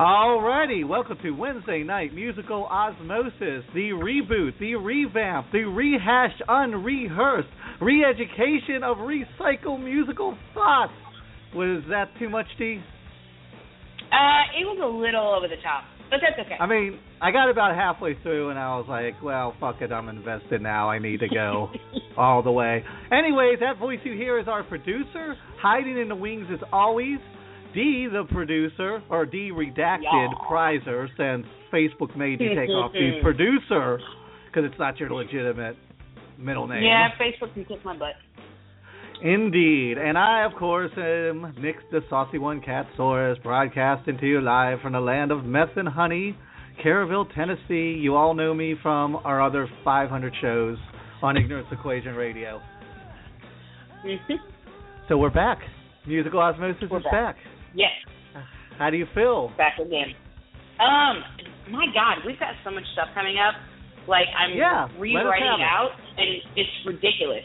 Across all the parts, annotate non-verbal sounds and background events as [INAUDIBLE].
Alrighty, welcome to Wednesday Night Musical Osmosis, the reboot, the revamp, the rehashed, unrehearsed, re-education of recycled musical thoughts. Was that too much, D? Uh, it was a little over the top, but that's okay. I mean, I got about halfway through and I was like, well, fuck it, I'm invested now. I need to go [LAUGHS] all the way. Anyways, that voice you hear is our producer, hiding in the wings as always. D, the producer, or D redacted Yeah. Kreiser, since Facebook made you take off the [LAUGHS] producer because it's not your legitimate middle name. Yeah, Facebook can kiss my butt. Indeed. And I, of course, am Nick the Saucy One Catsaurus, broadcasting to you live from the land of meth and honey, Caraville, Tennessee. You all know me from our other 500 shows on Ignorance Equation Radio. Mhm. So we're back. Musical Osmosis We're is back. back. Yes, How do you feel? back again. Um, my God, we've got so much stuff coming up. Like I'm Yeah, rewriting it. out, and it's ridiculous.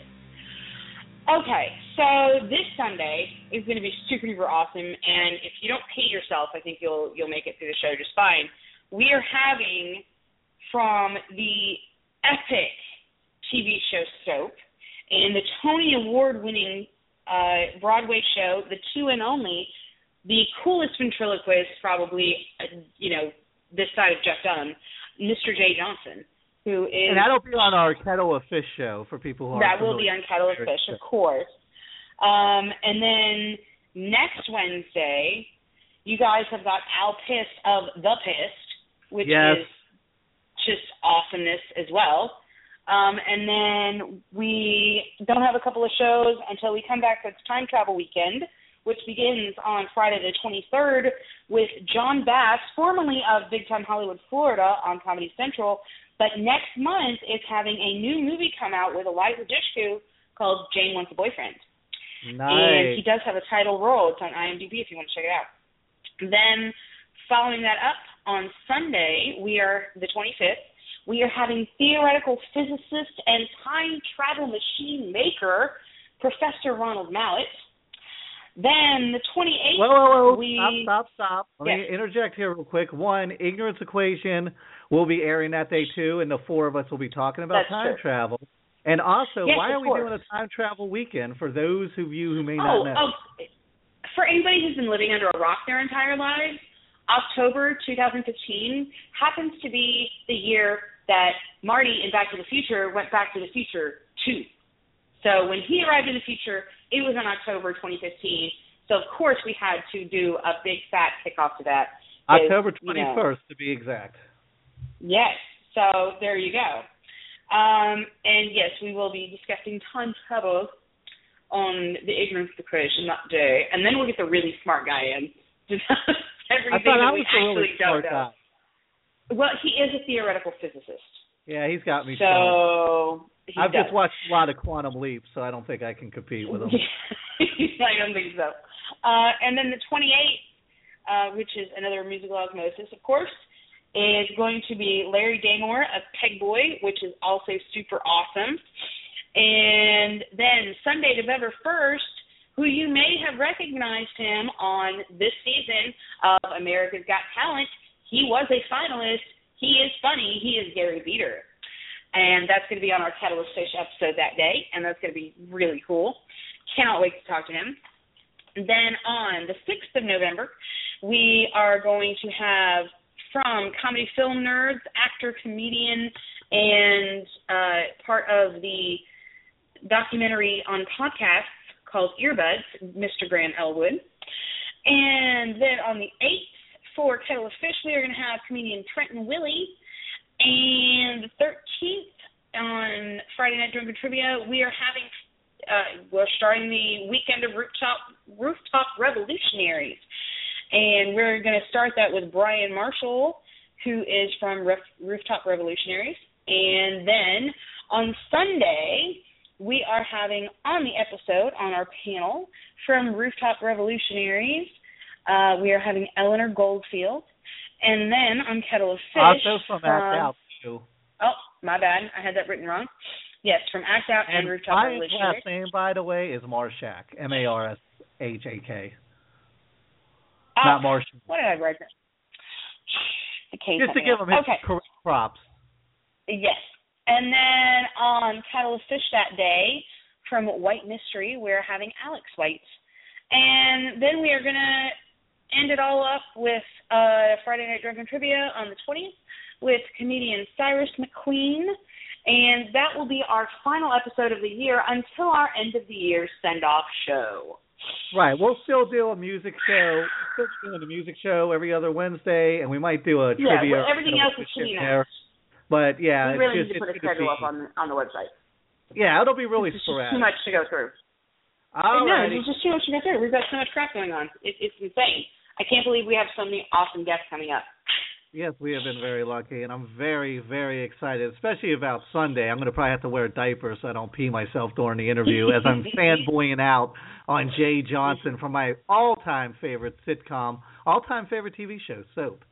Okay, so this Sunday is going to be super duper awesome, and if you don't hate yourself, I think you'll you'll make it through the show just fine. We are having from the epic TV show Soap and the Tony Award winning uh, Broadway show, the two and only, the coolest ventriloquist probably, uh, you know, this side of Jeff Dunham, Mr. Jay Johnson, who is And that'll be on our Kettle of Fish show for people who are that will be on Kettle of Fish, of course. Um, and then next Wednesday, you guys have got Al Pist of The Pist, which Yes. is just awesomeness as well. Um, and then we don't have a couple of shows until we come back for its time travel weekend, which begins on Friday the 23rd with Jon Bass, formerly of Big Time Hollywood, Florida, on Comedy Central. But next month is having a new movie come out with Eliza Dushku called Jane Wants a Boyfriend. And he does have a title role. It's on IMDb if you want to check it out. Then, following that up, on Sunday, we are the 25th, we are having theoretical physicist and time travel machine maker, Professor Ronald Mallett. Then, the 28th, Whoa, whoa, whoa! we. Stop, stop, stop. Let me interject here real quick. One, Ignorance Equation will be airing that day too, and the four of us will be talking about That's time true. travel. And also, Yes, why are we course. doing a time travel weekend for those of you who may Oh, not know? oh, for anybody who's been living under a rock their entire lives, October 2015 happens to be the year that Marty in Back to the Future went Back to the Future 2. So when he arrived in the future, it was in October 2015. So of course we had to do a big fat kickoff to that. October you know, 21st to be exact. Yes. So there you go. Um, and yes, we will be discussing time travel on the ignorance equation that day, and then we'll get the really smart guy in. to tell us [LAUGHS] Everything I thought that I we was a really don't smart know. guy. Well, he is a theoretical physicist, Yeah, he's got me. so I've does. just watched a lot of Quantum Leap, so I don't think I can compete with him. [LAUGHS] I don't think so. Uh, and then the 28th, uh, which is another musical osmosis, of course, is going to be Larry Damore of Pegboy, which is also super awesome. And then Sunday, November 1st, who you may have recognized him on this season of America's Got Talent. He was a finalist. He is funny. He is Gary Beater. And that's going to be on our Kettle of Fish episode that day, and that's going to be really cool. Cannot wait to talk to him. Then on the 6th of November, we are going to have from Comedy Film Nerds, actor, comedian, and uh, part of the documentary on podcasts called Earbuds, Mr. Graham Elwood. And then on the 8th, for Kettle of Fish, we are going to have comedian Trenton Willie. And the 13th, on Friday Night Drunken Trivia, we are having uh, we're starting the weekend of rooftop rooftop revolutionaries, and we're going to start that with Brian Marshall, who is from Ref, Rooftop Revolutionaries, and then on Sunday we are having on the episode on our panel from Rooftop Revolutionaries, uh, we are having Eleanor Goldfield, and then on Kettle of Fish Also from Act Out too. Oh, my bad, I had that written wrong. Yes, from Act Out and, And Rooftop Revolutionaries. last name, by the way, is Marshak. M A R S H A K. Oh, Not Martian. What did I write? There? case Just to give him his okay. correct props. Yes. And then on Kettle of Fish that day, from White Mystery, we're having Alex White. And then we are going to end it all up with uh, Friday Night Drunken Trivia on the 20th with comedian Cyrus McQueen. And that will be our final episode of the year until our end of the year send off show. Right. We'll still do a music show. We're still doing a music show every other Wednesday, and we might do a Yeah, trivia. well, everything else is pretty nice. But yeah, we really it's need to put a schedule up on on the website. Yeah, it'll be really It's just sporadic. too much to go through. All no, right. there's just too much to go through. We've got so much crap going on. It, it's insane. I can't believe we have so many awesome guests coming up. Yes, we have been very lucky, and I'm very, very excited, especially about Sunday. I'm going to probably have to wear a diaper so I don't pee myself during the interview as I'm [LAUGHS] fanboying out on Jay Johnson from my all-time favorite sitcom, all-time favorite TV show, Soap.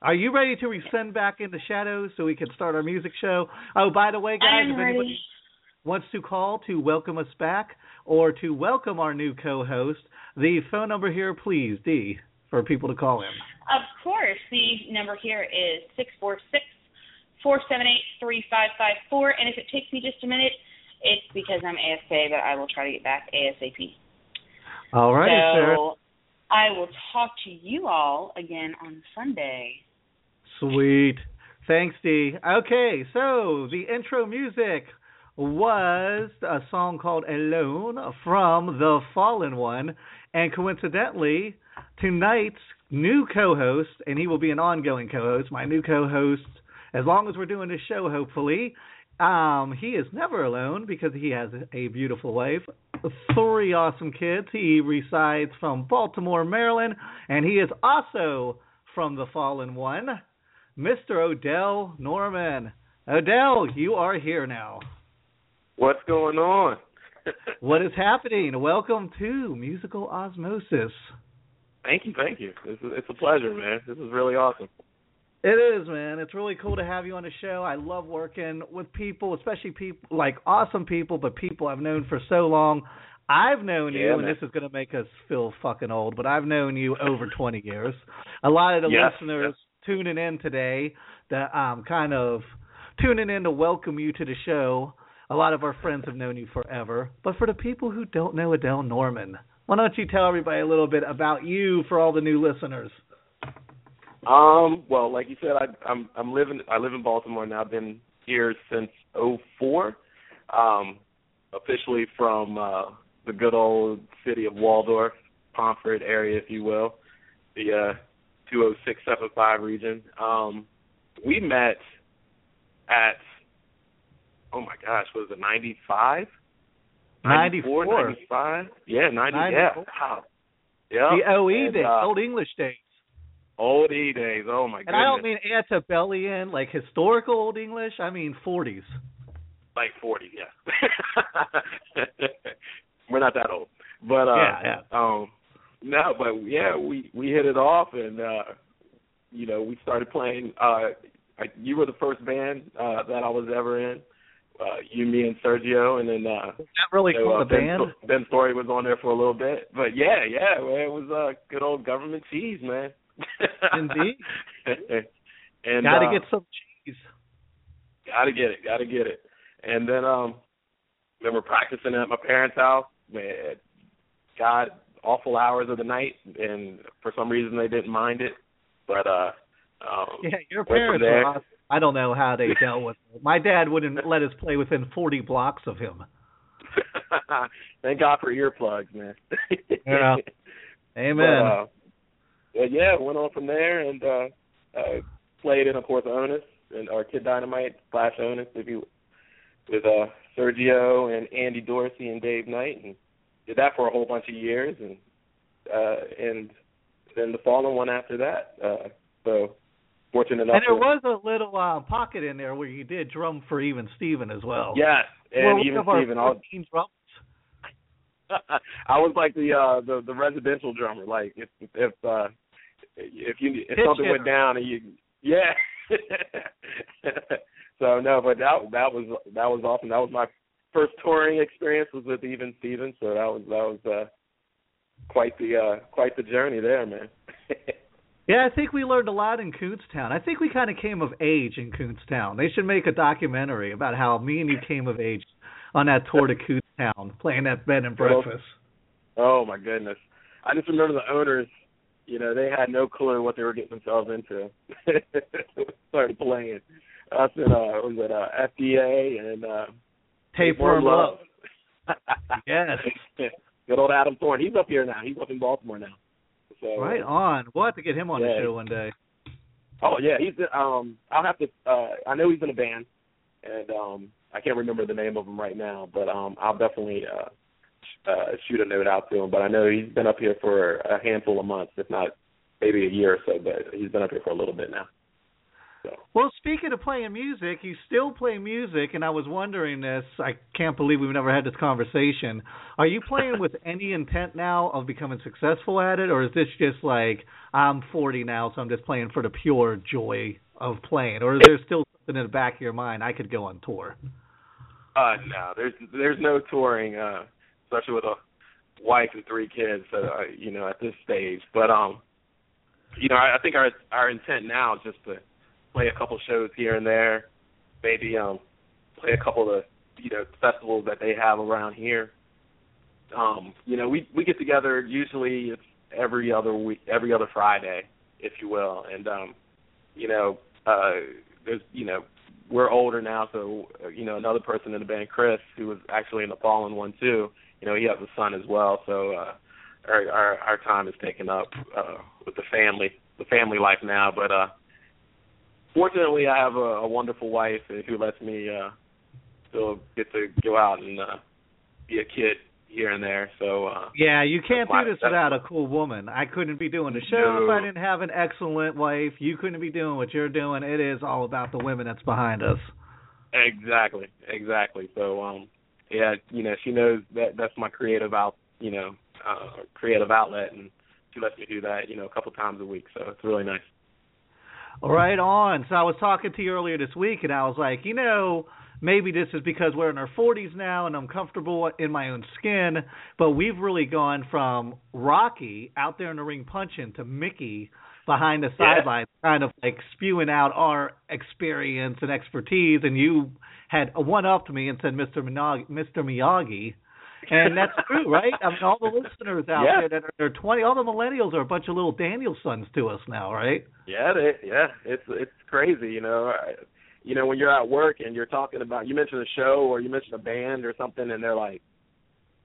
Are you ready to rescend back into shadows so we can start our music show? Oh, by the way, guys, if anybody ready. wants to call to welcome us back or to welcome our new co-host, the phone number here, please, D, for people to call in. Of course, the number here is six four six four seven eight three five five four. And if it takes me just a minute, it's because I'm AFK, but I will try to get back ASAP. All right, Sarah. so I will talk to you all again on Sunday. Sweet. Thanks, Dee. Okay, so the intro music was a song called Alone from The Fallen One. And coincidentally, tonight's new co host, and he will be an ongoing co host, my new co host, as long as we're doing this show, hopefully. Um, he is never alone because he has a beautiful wife, three awesome kids. He resides from Baltimore, Maryland, and he is also from the Fallen One. Mr. Odell Norman. Odell, you are here now. What's going on? [LAUGHS] What is happening? Welcome to Musical Osmosis. Thank you, thank you. It's a, it's a pleasure, man. This is really awesome. It is, man. It's really cool to have you on the show. I love working with people, especially people like awesome people, but people I've known for so long. I've known you, Yeah, and this is going to make us feel fucking old, but I've known you over [LAUGHS] 20 years. A lot of the Yes, listeners tuning in today, that um kind of tuning in to welcome you to the show. A lot of our friends have known you forever, but for the people who don't know Odell Norman, why don't you tell everybody a little bit about you for all the new listeners? Um, well, like you said, I, I'm I'm living I live in Baltimore now. I've been here since '04. Um, officially from uh, the good old city of Waldorf, Pomfret area, if you will, the uh, 20675 region. Um, we met at oh my gosh, was it 95? 94. 95? Yeah, 90. 94. Yeah. Wow. Yeah. The OE And, days, uh, Old English days. Old E days. Oh my god. And goodness. I don't mean antebellum, like historical Old English. I mean 40s. like 40, yeah. [LAUGHS] We're not that old. But uh Yeah, yeah. um no, but yeah, we we hit it off and uh you know, we started playing uh I, you were the first band uh that I was ever in. Uh you, me and Sergio and then uh Not really so, called uh, ben, band. ben Story was on there for a little bit. But yeah, yeah, man, it was uh good old government cheese, man. Indeed. [LAUGHS] and Got to uh, get some cheese. Gotta get it, gotta get it. And then um then we're practicing at my parents' house. Man, God, awful hours of the night and for some reason they didn't mind it. But uh um Yeah, your parents there. were awesome. I don't know how they dealt with it. My dad wouldn't let us play within 40 blocks of him. [LAUGHS] Thank God for earplugs, man. Yeah. [LAUGHS] Amen. But, uh, yeah, went on from there and uh, uh played in of course Onus and or Kid Dynamite slash Onus if you with uh Sergio and Andy Dorsey and Dave Knight and did that for a whole bunch of years and uh and then the following one after that. Uh so fortunate enough and there to, was a little uh, pocket in there where you did drum for even Steven as well. Yes, and one even Steven, I was 14 drums. [LAUGHS] I was like the uh the the residential drummer. Like if if uh if you if Pitch something hitter. went down and you yeah. [LAUGHS] so no, but that that was that was awesome. That was my first touring experience was with Even Stevens. So that was that was uh quite the uh quite the journey there, man. [LAUGHS] Yeah, I think we learned a lot in Kutztown. I think we kind of came of age in Kutztown. They should make a documentary about how me and you [LAUGHS] came of age on that tour to Kutztown, playing that bed and breakfast. Oh my goodness! I just remember the owners. You know, they had no clue what they were getting themselves into. [LAUGHS] Started playing. Us and uh, was it uh, FDA and uh, Tapeworm Love. yes. [LAUGHS] Good old Adam Thorne. He's up here now. He's up in Baltimore now. So, right on. We'll have to get him on yeah. the show one day. Oh yeah, he's um. I'll have to. uh I know he's in a band, and um I can't remember the name of him right now, but um I'll definitely uh, uh shoot a note out to him. But I know he's been up here for a handful of months, if not maybe a year or so. But he's been up here for a little bit now. So. Well, speaking of playing music, you still play music, and I was wondering this. I can't believe we've never had this conversation. Are you playing [LAUGHS] with any intent now of becoming successful at it, or is this just like I'm 40 now, so I'm just playing for the pure joy of playing, or is there still something in the back of your mind I could go on tour? Uh, no, there's there's no touring, uh, especially with a wife and three kids. Uh, you know, at this stage, but um, you know, I, I think our our intent now is just to play a couple shows here and there, maybe um play a couple of you know festivals that they have around here. Um, you know, we we get together usually it's every other week, every other Friday, if you will, and um, you know, uh, there's you know we're older now, so you know another person in the band, Chris, who was actually in the fallen one too. You know, he has a son as well, so uh, our our, our time is taken up uh, with the family, the family life now. But uh, fortunately, I have a, a wonderful wife who lets me uh, still get to go out and uh, be a kid here and there. So uh, yeah, you can't do this without a cool woman. I couldn't be doing the show no. if I didn't have an excellent wife. You couldn't be doing what you're doing. It is all about the women that's behind us. Exactly, exactly. So um, yeah, you know, she knows that that's my creative out, you know, uh, creative outlet, and she lets me do that, you know, a couple times a week. So it's really nice. Right on. So I was talking to you earlier this week, and I was like, you know, maybe this is because we're in our 40s now and I'm comfortable in my own skin, but we've really gone from Rocky out there in the ring punching to Mickey behind the sidelines, yeah. kind of like spewing out our experience and expertise. And you had one up to me and said, Mr. Miyagi, Mr. Miyagi. And that's true, right? I mean, all the listeners out yeah. there that are 20, all the millennials are a bunch of little Daniel sons to us now, right? Yeah, they, yeah, it's it's crazy, you know. I, you know, when you're at work and you're talking about you mention a show or you mention a band or something, and they're like,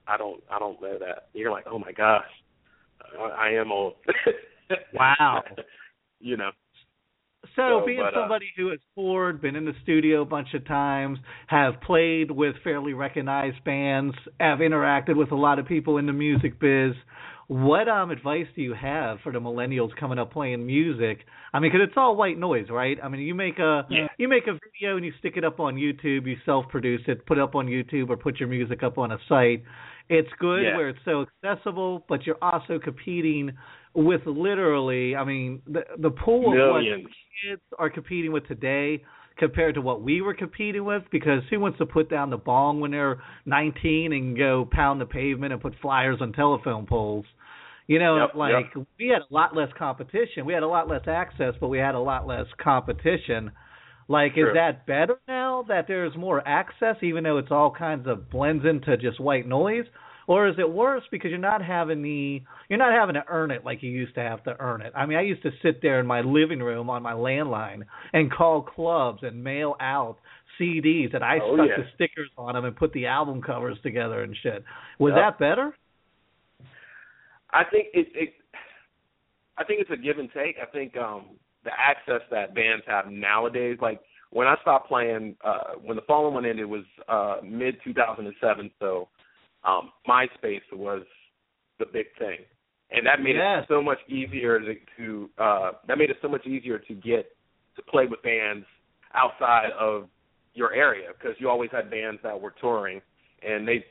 "I don't, I don't know that." You're like, "Oh my gosh, I, I am old." [LAUGHS] wow. you know. So, So, being but, uh, somebody who has toured, been in the studio a bunch of times, have played with fairly recognized bands, have interacted with a lot of people in the music biz, what um advice do you have for the millennials coming up playing music? I mean, because it's all white noise, right? I mean, you make a Yeah. you make a video and you stick it up on YouTube, you self-produce it, put it up on YouTube or put your music up on a site. It's good Yeah. where it's so accessible, but you're also competing with literally, I mean, the the pool of what kids are competing with today compared to what we were competing with because who wants to put down the bong when they're 19 and go pound the pavement and put flyers on telephone poles? You know Yep, like yep. we had a lot less competition. We had a lot less access but we had a lot less competition. Like True. is that better now that there's more access even though it's all kinds of blends into just white noise or is it worse because you're not having the you're not having to earn it like you used to have to earn it. I mean, I used to sit there in my living room on my landline and call clubs and mail out CDs that I Oh, stuck yeah. the stickers on them and put the album covers together and shit. Was Yep. that better? I think it, it I think it's a give and take. I think um the access that bands have nowadays, like when I stopped playing, uh when the Fallen one ended was uh mid two thousand and seven, so um MySpace was the big thing. And that made Yes. it so much easier to, to uh that made it so much easier to get to play with bands outside of your area because you always had bands that were touring and they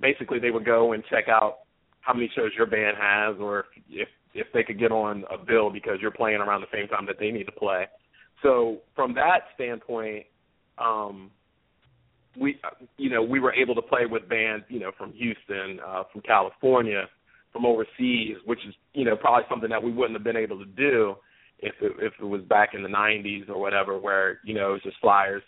basically they would go and check out how many shows your band has or if if they could get on a bill because you're playing around the same time that they need to play. So from that standpoint, um we you know, we were able to play with bands, you know, from Houston, uh from California, from overseas, which is, you know, probably something that we wouldn't have been able to do if it, if it was back in the '90s or whatever, where you know it was just flyers,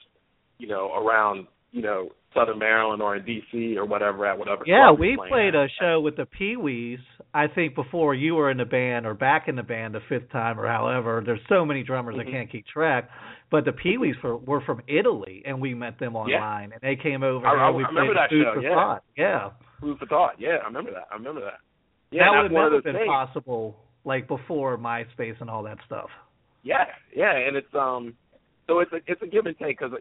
you know, around you know Southern Maryland or in DC or whatever at whatever. Yeah, we played at. a show with the Pee Wees. I think before you were in the band or back in the band the fifth time or however. There's so many drummers Mhm. I can't keep track. But the Pee Wees were, were from Italy, and we met them online, and they came over. I- here, I- and we I remember that Food show, for yeah. Thought. Yeah, Food for thought. Yeah, I remember that. I remember that. Yeah, that would have never been things. possible like before MySpace and all that stuff. Yeah, yeah, and it's um, so it's a it's a give and take because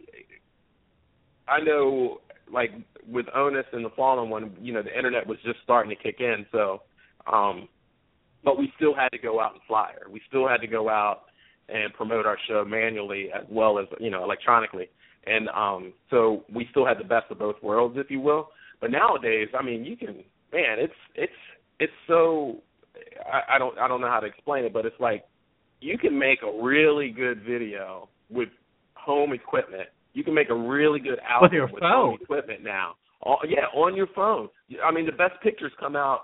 I know like with Onus and the Fallen one, you know, the internet was just starting to kick in, so um, but we still had to go out and flyer. We still had to go out and promote our show manually as well as you know electronically, and um, so we still had the best of both worlds, if you will. But nowadays, I mean, you can man, it's it's it's so I, I don't I don't know how to explain it, but it's like you can make a really good video with home equipment. You can make a really good album With your home phone. equipment now. All, yeah, on your phone. I mean, the best pictures come out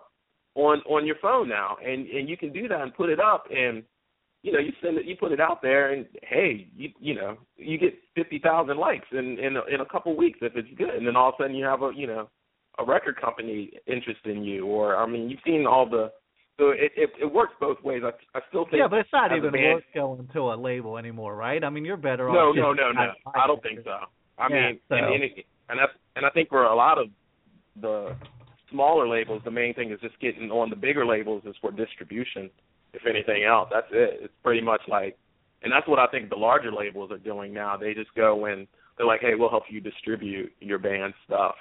on on your phone now, and and you can do that and put it up, and you know you send it, you put it out there, and hey, you you know you get fifty thousand likes in in a, in a couple weeks if it's good, and then all of a sudden you have a you know a record company interested in you, or I mean you've seen all the so it it, it works both ways. I I still think Yeah, but it's not even band- worth going to a label anymore, right? I mean, you're better no, off. no, just no, no. I don't think so. I Yeah, mean, so- and and, it, and that's and I think for a lot of the smaller labels, the main thing is just getting on the bigger labels is for distribution. If anything else, that's it. It's pretty much like, and that's what I think the larger labels are doing now. They just go and they're like, hey, we'll help you distribute your band stuff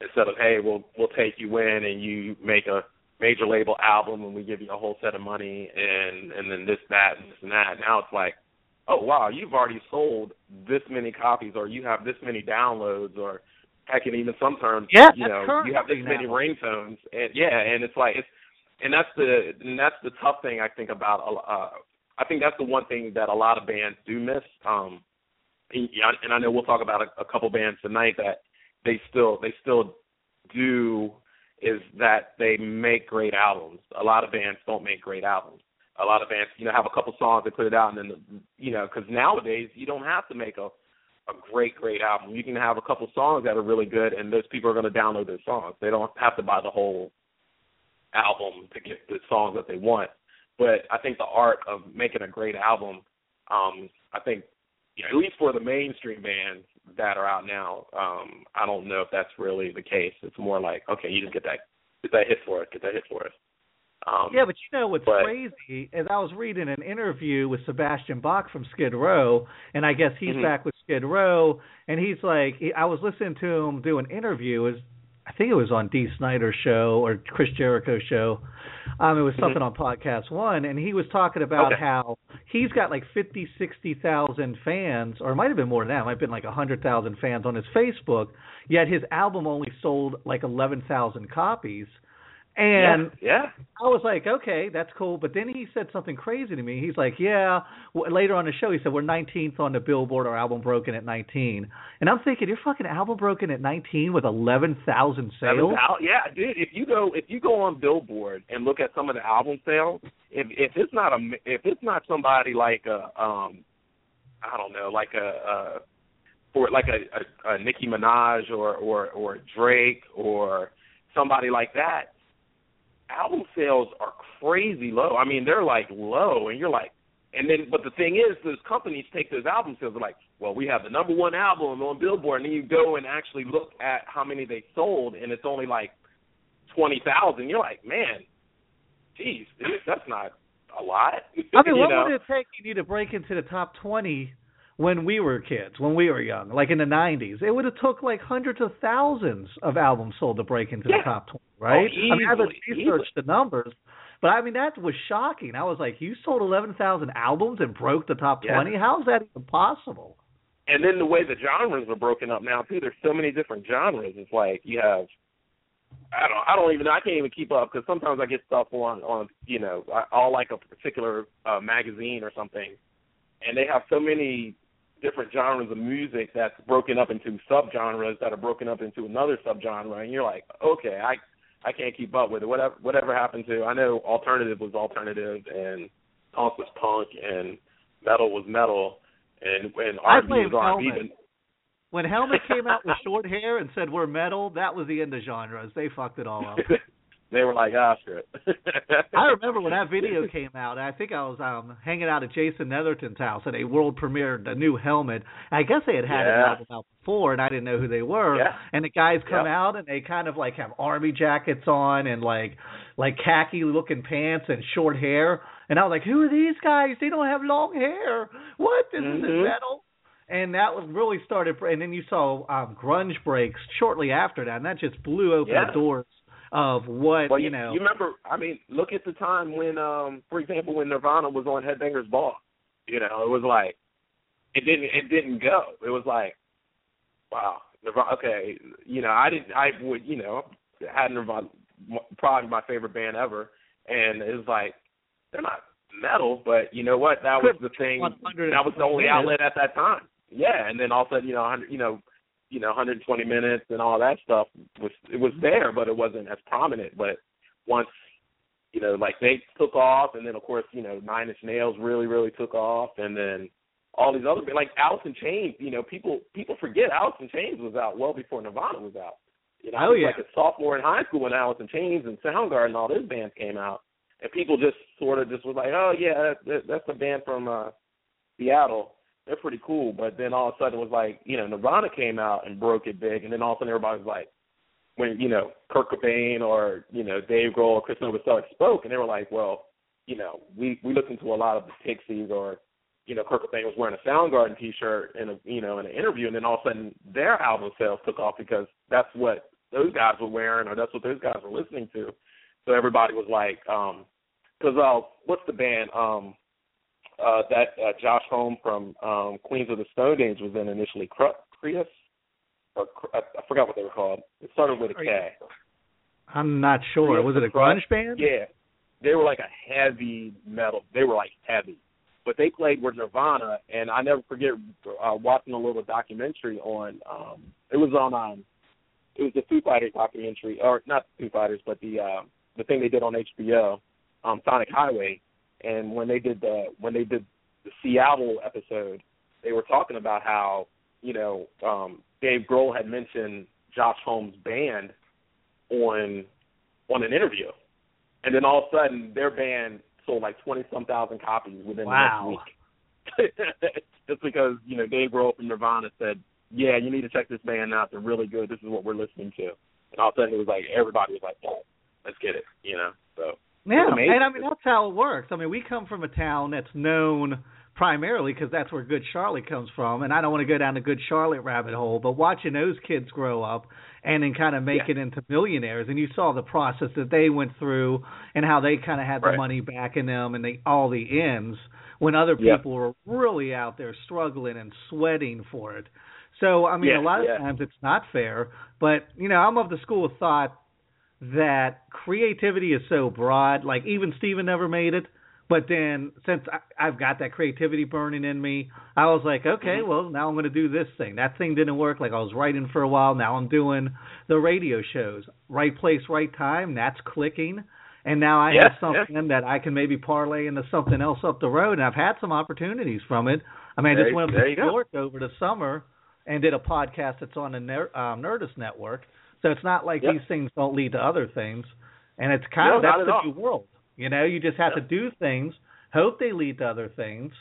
instead of hey, we'll we'll take you in and you make a major label album and we give you a whole set of money and and then this that and this and that. Now it's like oh wow, you've already sold this many copies, or you have this many downloads, or heck, and even some terms, Yeah, you know, you have this currency many now. ringtones, and yeah, and it's like it's, and that's the and that's the tough thing I think about. Uh, I think that's the one thing that a lot of bands do miss. Um, and, and I know we'll talk about a, a couple bands tonight that they still they still do is that they make great albums. A lot of bands don't make great albums a lot of bands, you know, have a couple songs they put it out, and then, you know, because nowadays you don't have to make a a great, great album. You can have a couple songs that are really good, and those people are going to download those songs. They don't have to buy the whole album to get the songs that they want. But I think the art of making a great album, um, I think, you know, at least for the mainstream bands that are out now, um, I don't know if that's really the case. It's more like, okay, you just get that get that hit for us, get that hit for us. Um, Yeah, but you know what's but- crazy is I was reading an interview with Sebastian Bach from Skid Row, and I guess he's Mhm. back with Skid Row, and he's like, he, I was listening to him do an interview. Is I think it was on Dee Snider's show or Chris Jericho's show. Um, it was something on Podcast One, and he was talking about Okay. how he's got like fifty, sixty thousand fans, or it might have been more than that. It might have been like a hundred thousand fans on his Facebook. Yet his album only sold like eleven thousand copies. And yeah, yeah. I was like, okay, that's cool. But then he said something crazy to me. He's like, yeah. W- later on the show, he said we're 19th on the Billboard. Our album broken at 19. And I'm thinking, your fucking album broken at 19 with 11,000 sales. yeah, dude. If you go if you go on Billboard and look at some of the album sales, if if it's not a if it's not somebody like a um I don't know like a, a for like a, a, a Nicki Minaj or or or Drake or somebody like that, album sales are crazy low. I mean, they're like low, and you're like, and then but the thing is, those companies take those album sales. They're like, well, we have the number one album on Billboard, and then you go and actually look at how many they sold, and it's only like twenty thousand. You're like, man, geez, that's not a lot. [LAUGHS] I mean, what know? would it take you to break into the top 20 when we were kids, when we were young, like in the 90s? It would have took like hundreds of thousands of albums sold to break into Yeah. the top 20, right? Oh, I mean, I haven't easily, researched the numbers, but I mean that was shocking. I was like, you sold 11,000 albums and broke the top Yeah. 20? How is that even possible? and then the way the genres are broken up now too. There's so many different genres. It's like you have. I don't. I don't even. I can't even keep up because sometimes I get stuff on on you know I'll like a particular uh, magazine or something, and they have so many different genres of music that's broken up into subgenres that are broken up into another subgenre, and you're like, okay, I I can't keep up with it. Whatever whatever happened to I know alternative was alternative and punk was punk and metal was metal, and when I R&B blame was R&B. Helmet. When Helmet came out with short hair and said we're metal, that was the end of genres. They fucked it all up. [LAUGHS] they were like, ah, shit. I remember when that video came out. I think I was um hanging out at Jason Netherton's house, and a world premiered a new helmet. I guess they had had Yeah. it out before, and I didn't know who they were. Yeah. And the guys come Yeah. out, and they kind of like have army jackets on and like like khaki looking pants and short hair. And I was like, who are these guys? They don't have long hair. What? This isn't Mhm. metal. And that was really started. And then you saw um grunge breaks shortly after that, and that just blew open Yeah. the doors of what well, you know. you remember? I mean, look at the time when, um, for example, when Nirvana was on Headbangers Ball. You know, it was like it didn't it didn't go. It was like, wow, Nirvana. Okay, you know, I didn't. I would, you know, had Nirvana probably my favorite band ever, and it was like they're not metal, but you know what? That was the thing. That was the only outlet at that time. Yeah, and then all of a sudden, you know, 100, you know, you know, 120 minutes and all that stuff was it was there, but it wasn't as prominent. But once you know, like they took off, and then of course, you know, Nine Inch Nails really, really took off, and then all these other like Alice in Chains. You know, people people forget Alice in Chains was out well before Nirvana was out. You know, I Oh, was yeah. like a sophomore in high school when Alice in Chains and Soundgarden and all those bands came out, and people just sort of just was like, oh yeah, that, that, that's a band from uh Seattle. They're pretty cool, but then all of a sudden it was like, you know, Nirvana came out and broke it big, and then all of a sudden everybody was like, when you know Kurt Cobain or you know Dave Grohl or Chris Novoselic spoke, and they were like, well, you know, we we listened to a lot of the Pixies or you know Kurt Cobain was wearing a Soundgarden T-shirt in a you know in an interview, and then all of a sudden their album sales took off because that's what those guys were wearing or that's what those guys were listening to. So everybody was like, um, because uh, what's the band um uh that uh, Josh Homme from um Queens of the Stone Age was in initially, Cru- Kyuss or Cr- I, I forgot what they were called. It started with a K. I'm not sure. Kyuss Was it a grunge band? Yeah, they were like a heavy metal. They were like heavy, but they played with Nirvana, and I never forget uh, watching a little documentary on. um It was on. um It was the Foo Fighters documentary, or not the Foo Fighters, but the uh, the thing they did on HBO, um Sonic Highway, and when they did the when they did the Seattle episode, they were talking about how you know um Dave Grohl had mentioned Josh Holmes' band on on an interview, and then all of a sudden their band sold like twenty some thousand copies within Wow. the next week. [LAUGHS] Just because you know Dave Grohl from Nirvana said, "Yeah, you need to check this band out. They're really good. This is what we're listening to." And all of a sudden it was like everybody was like, "Oh, let's get it," you know. So Yeah, and I mean that's how it works. I mean, we come from a town that's known primarily because that's where Good Charlotte comes from, and I don't want to go down the Good Charlotte rabbit hole, but watching those kids grow up and then kind of make Yeah. it into millionaires, and you saw the process that they went through and how they kind of had the money back in them and they all the ends when other people were really out there struggling and sweating for it. So I mean, Yeah, a lot of yeah. times it's not fair, but you know, I'm of the school of thought that creativity is so broad. Like even Steven never made it, but then since I, I've got that creativity burning in me, I was like, okay, Mhm. well now I'm going to do this thing. That thing didn't work. Like I was writing for a while. Now I'm doing the radio shows. Right place, right time. That's clicking. And now I Yeah, have something that I can maybe parlay into something else up the road. And I've had some opportunities from it. I mean, I There- just went up to New. York over the summer and did a podcast that's on the Ner- um, Nerdist Network. So it's not like Yep. these things don't lead to other things, and it's kind No, of that's the all. new world. You know, you just have Yep. to do things, hope they lead to other things,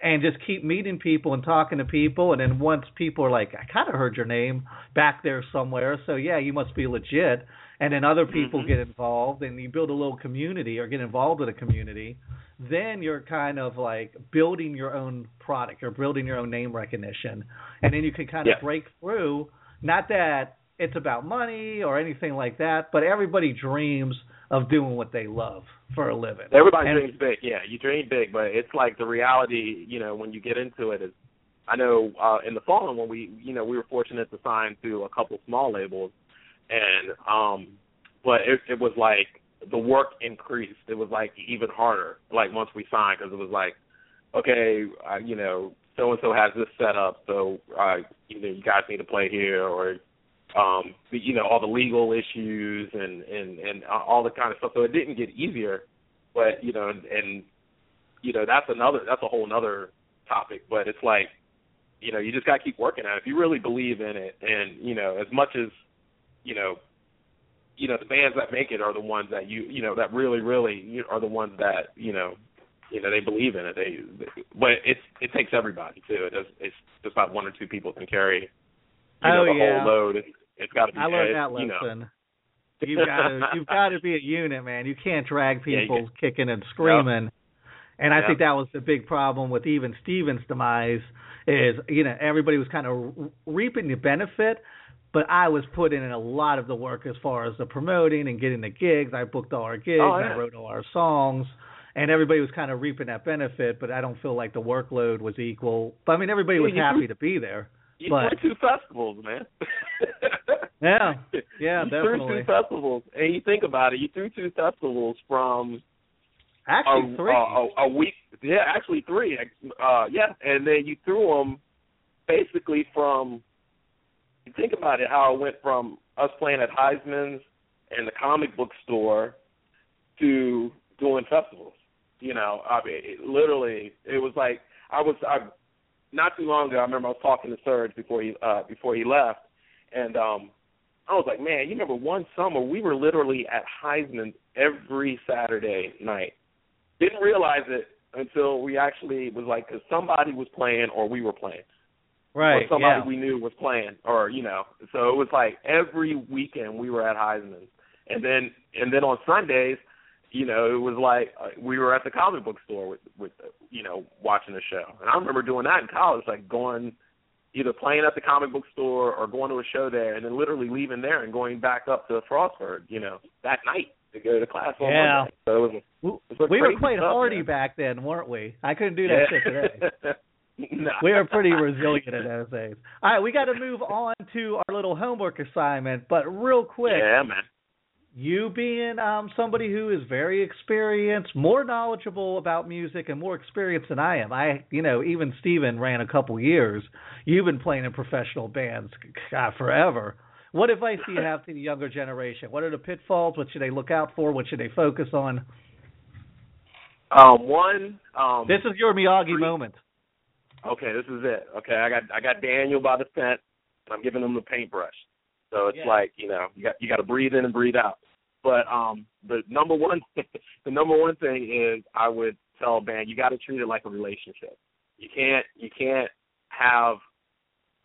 and just keep meeting people and talking to people. And then once people are like, "I kind of heard your name back there somewhere," so yeah, you must be legit. And then other people Mhm. get involved, and you build a little community or get involved in a community. Then you're kind of like building your own product. You're building your own name recognition, and then you can kind of break through. Not that it's about money or anything like that, but everybody dreams of doing what they love for a living. Everybody And- dreams big, yeah. You dream big, but it's like the reality. You know, when you get into it, is I know uh, in the fall when we, you know, we were fortunate to sign to a couple small labels, and um, but it, it was like the work increased. It was like even harder. Like once we signed, because it was like, okay, uh, you know, so and so has this set up, so uh, know, you guys need to play here, or um the- you know all the legal issues and and and all the kind of stuff so it didn't get easier but you know and, and you know that's another that's a whole another topic, but it's like, you know, you just got to keep working at it. If you really believe in it, and you know, as much as, you know, you know, the bands that make it are the ones that you, you know, that really, really are the ones that, you know, you know, they believe in it. They, they but it's it takes everybody too. It does. It's just not one or two people can carry, you know, oh, the yeah. whole load. It's got to be. I learned that you lesson. know. You've got to [LAUGHS] you've got to be a unit, man. You can't drag Yeah, you people kicking and screaming. And I Yep. think that was the big problem with even Steven's demise is you know everybody was kind of reaping the benefit, but I was putting in a lot of the work as far as the promoting and getting the gigs. I booked all our gigs, Oh, and I wrote all our songs, and everybody was kind of reaping that benefit. But I don't feel like the workload was equal. But I mean, everybody was you happy to be there. You But- threw two festivals, man. [LAUGHS] Yeah, [LAUGHS] yeah, you definitely. threw two festivals, and you think about it, you threw two festivals from Actually, a, three. A, a, a week. Yeah, actually three. Uh, yeah, and then you threw them basically from. You think about it, how it went from us playing at Heisman's and the comic book store to doing festivals. You know, I mean, it, literally, it was like I was. I not too long ago. I remember I was talking to Serge before he uh, before he left, and um, I was like, man, you remember one summer we were literally at Heisman every Saturday night. Didn't realize it until we actually was like, because somebody was playing or we were playing, right. or somebody yeah. we knew was playing, or you know. So it was like every weekend we were at Heisman, and then and then on Sundays, you know, it was like uh, we were at the comic book store with with uh, you know watching the show. And I remember doing that in college, like going either playing at the comic book store or going to a show there, and then literally leaving there and going back up to Frostburg, you know, that night to go to class on Yeah. Monday. So it was, it was we were quite stuff, hardy man. back then, weren't we? I couldn't do that shit today. [LAUGHS] no. We were pretty resilient in those days. All right, we got to move on to our little homework assignment, but real quick, Yeah, man. You being um somebody who is very experienced, more knowledgeable about music and more experienced than I am. I, you know, even Steven ran a couple years. You've been playing in professional bands God, forever. What advice do you have to the younger generation? What are the pitfalls? What should they look out for? What should they focus on? Um, one. Um, This is your Miyagi moment. Okay, this is it. Okay, I got I got Daniel by the scent. and I'm giving him the paintbrush. So it's Yeah. like you know you got you got to breathe in and breathe out. But um, the number one [LAUGHS] the number one thing is I would tell a band you got to treat it like a relationship. You can't you can't have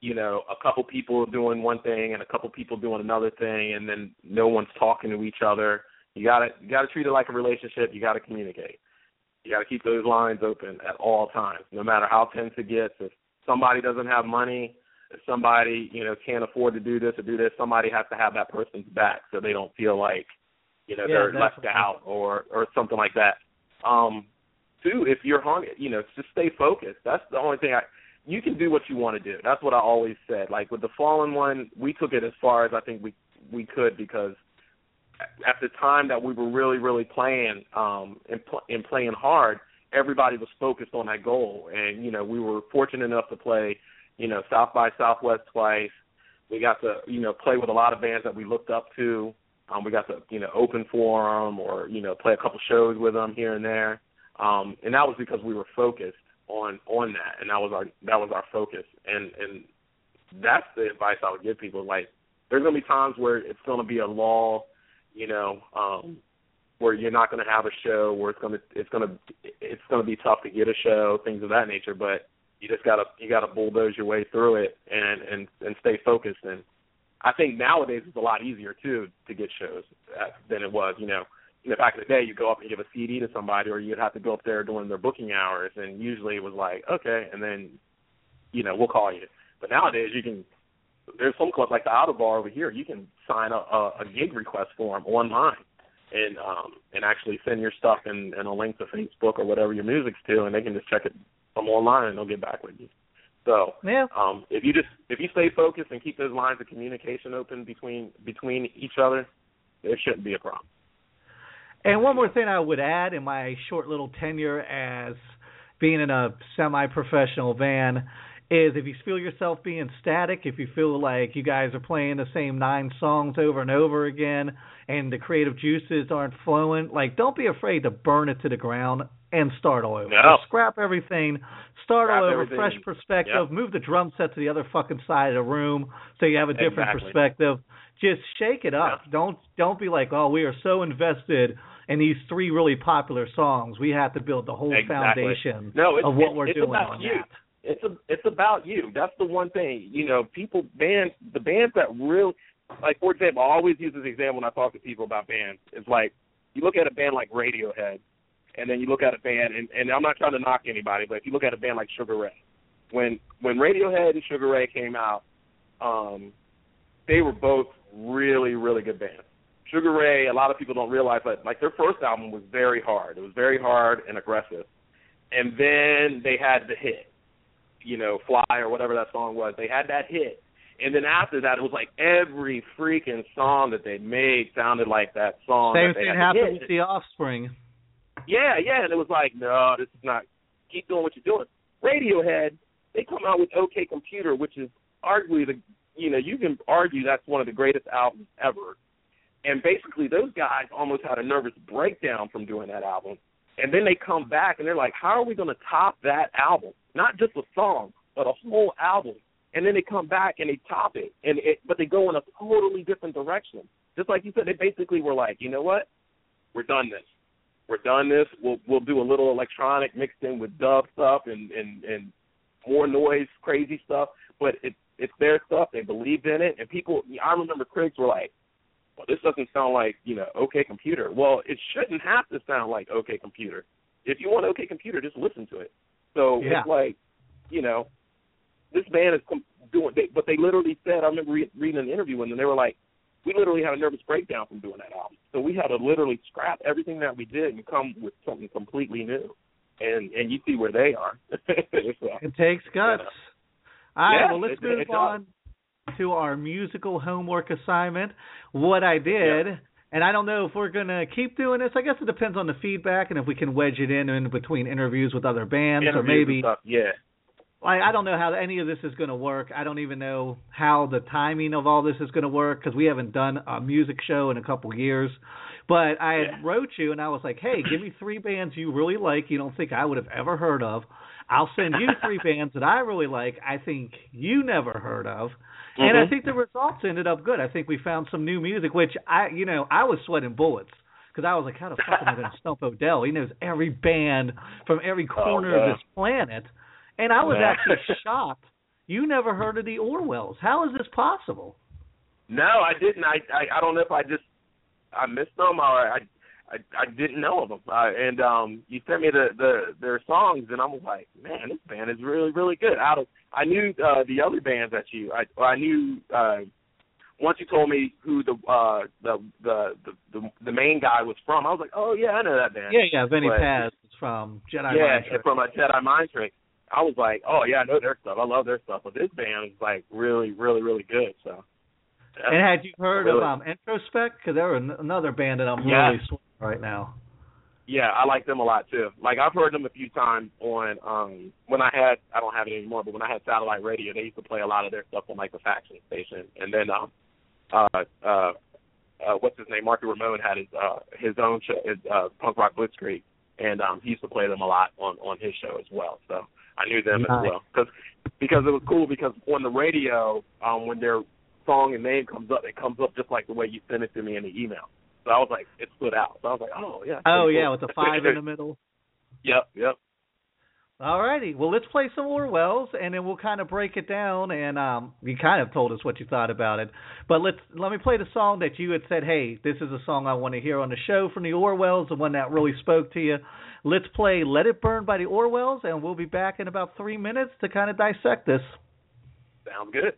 you know a couple people doing one thing and a couple people doing another thing and then no one's talking to each other. You got to you got to treat it like a relationship. You got to communicate. You got to keep those lines open at all times, no matter how tense it gets. If somebody doesn't have money, if somebody you know can't afford to do this or do this, somebody has to have that person's back so they don't feel like you know Yeah, they're left out or or something like that. Um, two, if you're hungry, you know, just stay focused. That's the only thing I. You can do what you want to do. That's what I always said. Like with the fallen one, we took it as far as I think we we could because at the time that we were really really playing um and, pl- and playing hard everybody was focused on that goal and you know we were fortunate enough to play you know south by southwest twice we got to you know play with a lot of bands that we looked up to um we got to you know open for them or you know play a couple shows with them here and there um and that was because we were focused on on that and that was our that was our focus and and that's the advice I would give people like there's going to be times where it's going to be a lull you know, um, where you're not going to have a show, where it's going to it's to it's to be tough to get a show, things of that nature. But you just gotta you gotta bulldoze your way through it and and and stay focused. And I think nowadays it's a lot easier too to get shows uh, than it was. You know, you know, back in the day, you go up and give a CD to somebody, or you'd have to go up there during their booking hours, and usually it was like, okay, and then, you know, we'll call you. But nowadays, you can. There's some clubs like the Outer Bar over here. You can sign a, a, a gig request form online, and um and actually send your stuff in, in a link to Facebook or whatever your music's to, and they can just check it from online, and they'll get back with you. So Yeah. um, if you just if you stay focused and keep those lines of communication open between between each other, there shouldn't be a problem. And one more thing I would add in my short little tenure as being in a semi-professional van is if you feel yourself being static, if you feel like you guys are playing the same nine songs over and over again and the creative juices aren't flowing, like don't be afraid to burn it to the ground. And start all over. No. Scrap everything, start Scrap all over, everything. fresh perspective. Yep. Move the drum set to the other fucking side of the room so you have a different Exactly. perspective. Just shake it up. Don't don't be like, oh, we are so invested in these three really popular songs. We have to build the whole Exactly. foundation No, it's, of what it's, we're it's doing about on you. that. It's a, it's about you. That's the one thing. You know, people bands the bands that really like for example, I always use this example when I talk to people about bands. It's like you look at a band like Radiohead and then you look at a band and, and I'm not trying to knock anybody, but if you look at a band like Sugar Ray. When when Radiohead and Sugar Ray came out, um they were both really, really good bands. Sugar Ray, a lot of people don't realize that like their first album was very hard. It was very hard and aggressive. And then they had the hit, you know, Fly or whatever that song was. They had that hit. And then after that it was like every freaking song that they made sounded like that song. Same that they thing happened with the Offspring. Yeah, yeah, and it was like, no, this is not. Keep doing what you're doing. Radiohead, they come out with OK Computer, which is arguably the, you know, you can argue that's one of the greatest albums ever. And basically, those guys almost had a nervous breakdown from doing that album. And then they come back and they're like, how are we going to top that album? Not just a song, but a whole album. And then they come back and they top it, and it, but they go in a totally different direction. Just like you said, they basically were like, you know what? We're done this we're done this. We'll we'll do a little electronic mixed in with dub stuff and and and more noise, crazy stuff. But it it's their stuff. They believed in it, and people. I remember critics were like, "Well, this doesn't sound like you know OK Computer." Well, it shouldn't have to sound like OK Computer. If you want OK Computer, just listen to it. So Yeah. it's like, you know, this band is com- doing. They, but they literally said. I remember re- reading an interview with them. They were like, we literally had a nervous breakdown from doing that album. So we had to literally scrap everything that we did and come with something completely new. And and you see where they are. [LAUGHS] so, uh, It takes guts. All right, Yeah, well, let's it- move it on to our musical homework assignment. What I did, and I don't know if we're going to keep doing this. I guess it depends on the feedback and if we can wedge it in in between interviews with other bands or interviews and maybe stuff. Yeah. I, I don't know how any of this is going to work. I don't even know how the timing of all this is going to work because we haven't done a music show in a couple years. But I Yeah. wrote you and I was like, hey, give me three bands you really like. You don't think I would have ever heard of. I'll send you [LAUGHS] three bands that I really like. I think you never heard of. And I Mhm. think the results ended up good. I think we found some new music, which I, you know, I was sweating bullets because I was like, how the fuck am I going [LAUGHS] to stump Odell? He knows every band from every corner yeah. of this planet. And I was actually [LAUGHS] shocked. You never heard of the Orwells. How is this possible? No, I didn't. I, I I don't know if I just I missed them or I I I didn't know of them. Uh, and um you sent me the the their songs and I was like, man, this band is really really good. Out of I knew uh the other bands that you I I knew uh once you told me who the uh the the the the, main guy was from, I was like, oh yeah, I know that band. Yeah, yeah. Vinnie Paz is from Jedi yeah, Mind Trick. from a Jedi Mind Trick. I was like, oh yeah, I know their stuff. I love their stuff, but this band is like really, really, really good. So. And had you heard Really? of um, Introspect? Because they're an- another band that I'm Yeah. really swinging right now. Yeah, I like them a lot too. Like I've heard them a few times on um when I had I don't have it anymore, but when I had satellite radio, they used to play a lot of their stuff on like the faction station. And then um uh uh uh what's his name? Marky Ramone had his uh his own show his uh punk rock blitzkrieg and um he used to play them a lot on on his show as well. So I knew them Nice. as well. Cuz because it was cool because on the radio um when their song and name comes up, it comes up just like the way you sent it to me in the email. So I was like, it stood out. So I was like, oh yeah. Oh pretty yeah, with the five in the [LAUGHS] middle. Yep, yep. Alrighty, well let's play some Orwells and then we'll kind of break it down. And um, you kind of told us what you thought about it, but let's let me play the song that you had said, hey, this is a song I want to hear on the show from the Orwells, the one that really spoke to you. Let's play "Let It Burn" by the Orwells, and we'll be back in about three minutes to kind of dissect this. Sounds good.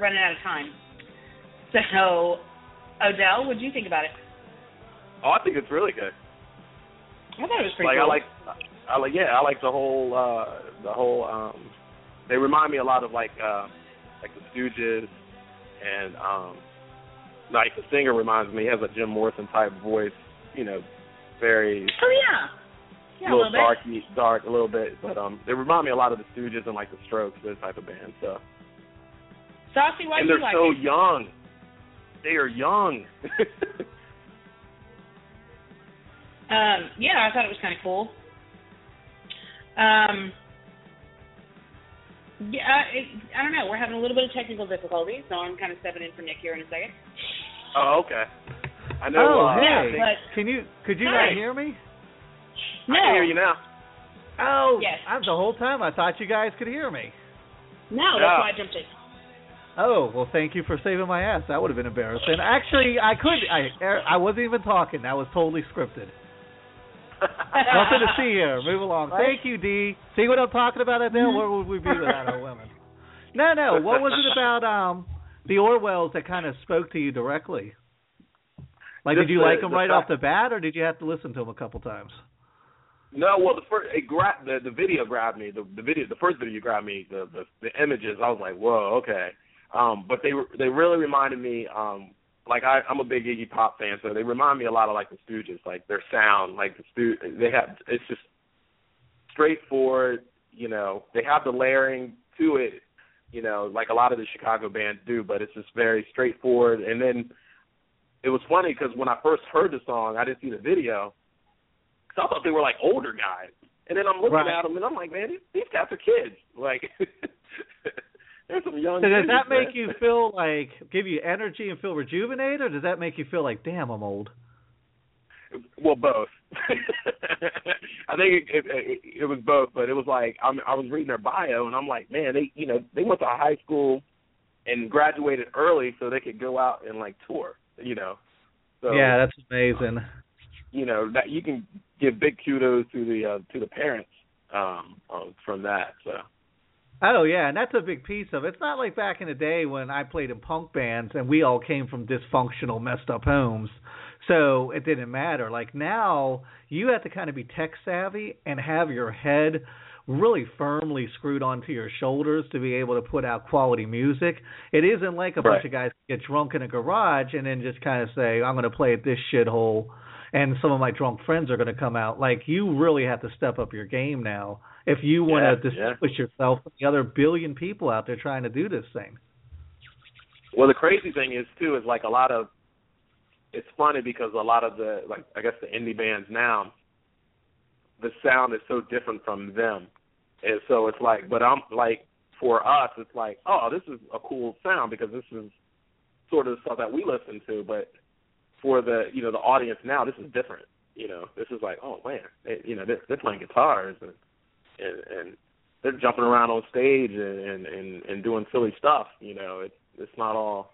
Running out of time. So, Odell, what do you think about it? Oh, I think it's really good. I thought it was pretty like cool. I like, I like yeah, I like the whole uh the whole. um They remind me a lot of like uh like the Stooges, and um like the singer reminds me he has a Jim Morrison type voice, you know, very Oh yeah. Yeah, a little little bit. darky, dark a little bit, but um they remind me a lot of the Stooges and like the Strokes, those type of bands. So Saucy, why and do they're you like so it? young. They are young. [LAUGHS] Um, yeah, I thought it was kind of cool. Um, yeah, I- it, I don't know. We're having a little bit of technical difficulties, so I'm kind of stepping in for Nick here in a second. oh, okay. I know. oh, uh, hey. I think- but- can you could you Hi. not hear me? No. I can hear you now. Oh, Yes. I, the whole time I thought you guys could hear me. No, Yeah. that's why I jumped in. Oh well, thank you for saving my ass. That would have been embarrassing. Actually, I could. I I wasn't even talking. That was totally scripted. [LAUGHS] Nothing to see here. Move along. What? Thank you, D. See what I'm talking about, Odell? Where would we be without our women? No, no. What was it about um the Orwells that kind of spoke to you directly? Like, Just did you the- like them the right fact- off the bat, or did you have to listen to them a couple times? No, well, the first it grabbed the the video grabbed me. The the video, the first video grabbed me. The the, the images, I was like, whoa, okay. Um, but they they really reminded me. Um, like I, I'm a big Iggy Pop fan, so they remind me a lot of like the Stooges, like their sound, like the Stu. They have it's just straightforward. You know, they have the layering to it. You know, like a lot of the Chicago bands do, but it's just very straightforward. And then it was funny because when I first heard the song, I didn't see the video. Cause I thought they were like older guys, and then I'm looking Right. at them and I'm like, man, these, these guys are kids. Like, [LAUGHS] there's some young. So does that make man. you feel like give you energy and feel rejuvenated, or does that make you feel like, damn, I'm old? Well, both. [LAUGHS] I think it, it, it was both, but it was like I'm, I was reading their bio, and I'm like, man, they you know they went to high school and graduated early so they could go out and like tour. You know, so yeah, that's amazing. you know that you can give big kudos to the uh, to the parents um, um from that. So Oh yeah, and that's a big piece of it. It's not like back in the day when I played in punk bands and we all came from dysfunctional, messed up homes. So it didn't matter. Like now, you have to kind of be tech savvy and have your head really firmly screwed onto your shoulders to be able to put out quality music. It isn't like a bunch of guys get drunk in a garage and then just kind of say, "I'm going to play at this shithole," and some of my drunk friends are going to come out. Like you really have to step up your game now if you want Yeah, to yeah. distinguish yourself from the other billion people out there trying to do this thing. Well, the crazy thing is too is like a lot of it's funny because a lot of the like I guess the indie bands now the sound is so different from them. And so it's like but I'm like for us it's like, oh, this is a cool sound because this is sort of the stuff that we listen to, but for the you know the audience now this is different. You know, this is like, oh man, they, you know, they're, they're playing guitars and and and they're jumping around on stage and and and, and doing silly stuff. You know, it's it's not all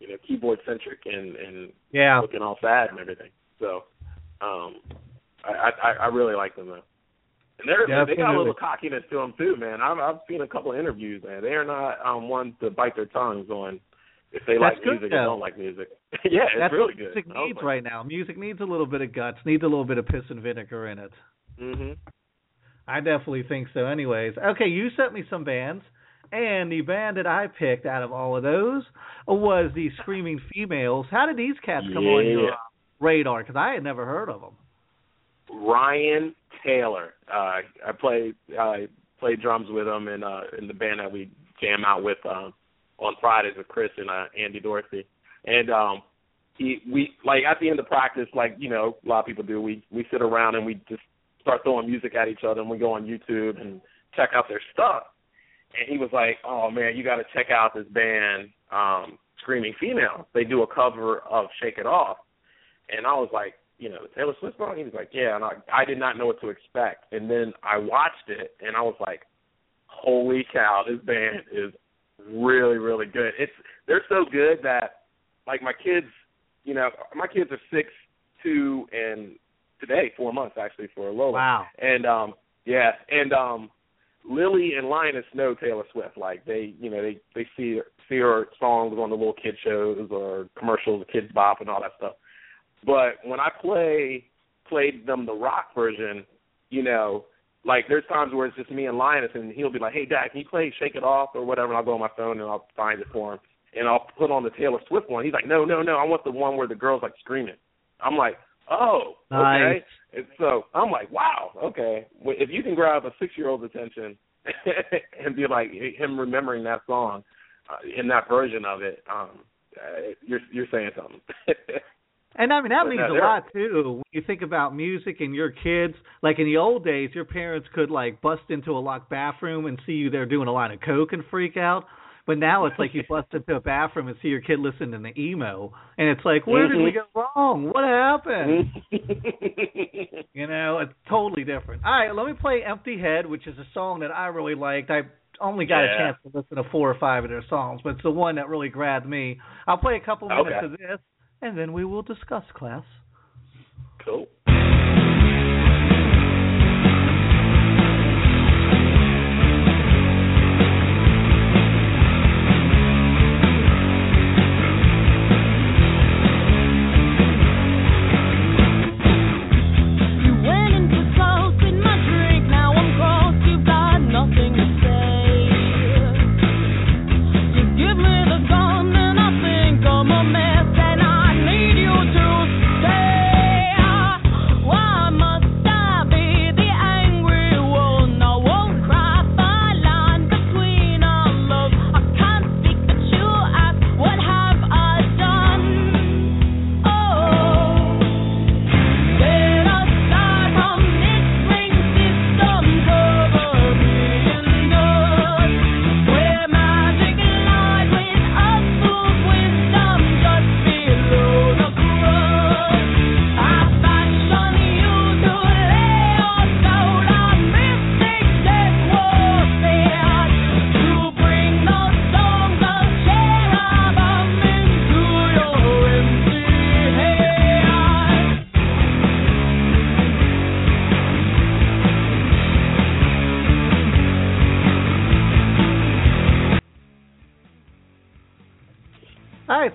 you know keyboard centric and and Yeah. looking all sad and everything. So, um, I I, I really like them though. And they're they got a little cockiness to them too, man. I've I've seen a couple of interviews, man. They are not um ones to bite their tongues on if they That's like good, music though. or don't like music. [LAUGHS] yeah, it's That's really good. music needs like, right now. Music needs a little bit of guts, needs a little bit of piss and vinegar in it. Mhm. I definitely think so. Anyways, okay, you sent me some bands, and the band that I picked out of all of those was the Screaming Females. How did these cats come on your radar? Because I had never heard of them. Ryan Taylor. Uh, I play I play drums with him in uh, in the band that we jam out with um, on Fridays with Chris and uh, Andy Dorsey. And um, he we like at the end of practice, like you know a lot of people do. We we sit around and we just start throwing music at each other, and we go on YouTube and check out their stuff. And he was like, "Oh man, you got to check out this band, um, Screaming Female. They do a cover of Shake It Off." And I was like, you know, Taylor Swift song? He was like, yeah. And I, I did not know what to expect. And then I watched it, and I was like, holy cow, this band is really, really good. It's they're so good that, like, my kids, you know, my kids are six, two, and today four months actually for Lola. Wow. And um, Yeah, and um, Lily and Linus know Taylor Swift. Like they, you know, they they see see her songs on the little kid shows or commercials, the Kidz Bop, and all that stuff. But when I play played them the rock version, you know, like there's times where it's just me and Linus, and he'll be like, "Hey, Dad, can you play Shake It Off or whatever?" And I'll go on my phone and I'll find it for him, and I'll put on the Taylor Swift one. He's like, "No, no, no, I want the one where the girls like screaming." I'm like, "Oh, okay." And so I'm like, "Wow, okay." If you can grab a six year old's attention [LAUGHS] and be like him remembering that song uh, in that version of it, um, uh, you're you're saying something. [LAUGHS] And I mean that But means no, a lot too. When you think about music and your kids, like in the old days, your parents could like bust into a locked bathroom and see you there doing a line of coke and freak out. But now it's like you bust into a bathroom and see your kid listening to emo, and it's like, where did we go mm-hmm. wrong? What happened? Mm-hmm. [LAUGHS] You know, it's totally different. All right, let me play Empty Head, which is a song that I really liked. I only got a chance to listen to four or five of their songs, but it's the one that really grabbed me. I'll play a couple minutes Okay. of this, and then we will discuss class. cool.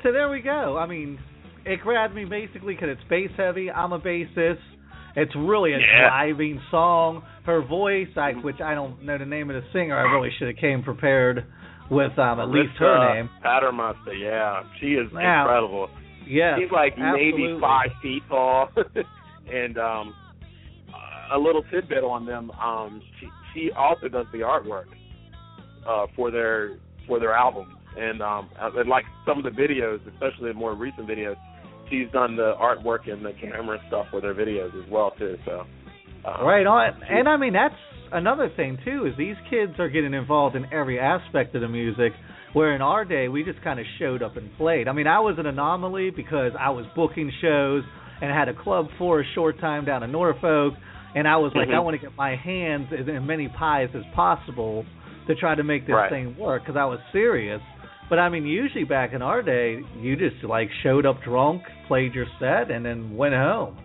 So there we go. I mean, it grabbed me basically because it's bass heavy. I'm a bassist. It's really a Yeah. driving song. Her voice, I, which I don't know the name of the singer, I really should have came prepared with um, at least her name. Paternoster, yeah, she is Wow. incredible. Yes, She's like maybe five feet tall, [LAUGHS] and um, a little tidbit on them. Um, she she also does the artwork uh, for their for their albums, and um, and like some of the videos, especially the more recent videos, she's done the artwork and the camera stuff for their videos as well too. So um, Right on. And I mean that's another thing too is these kids are getting involved in every aspect of the music where in our day we just kind of showed up and played. I mean I was an anomaly because I was booking shows and had a club for a short time down in Norfolk and I was like Mhm. I want to get my hands in as many pies as possible to try to make this Right. thing work cuz I was serious. But I mean usually back in our day you just like showed up drunk, played your set and then went home.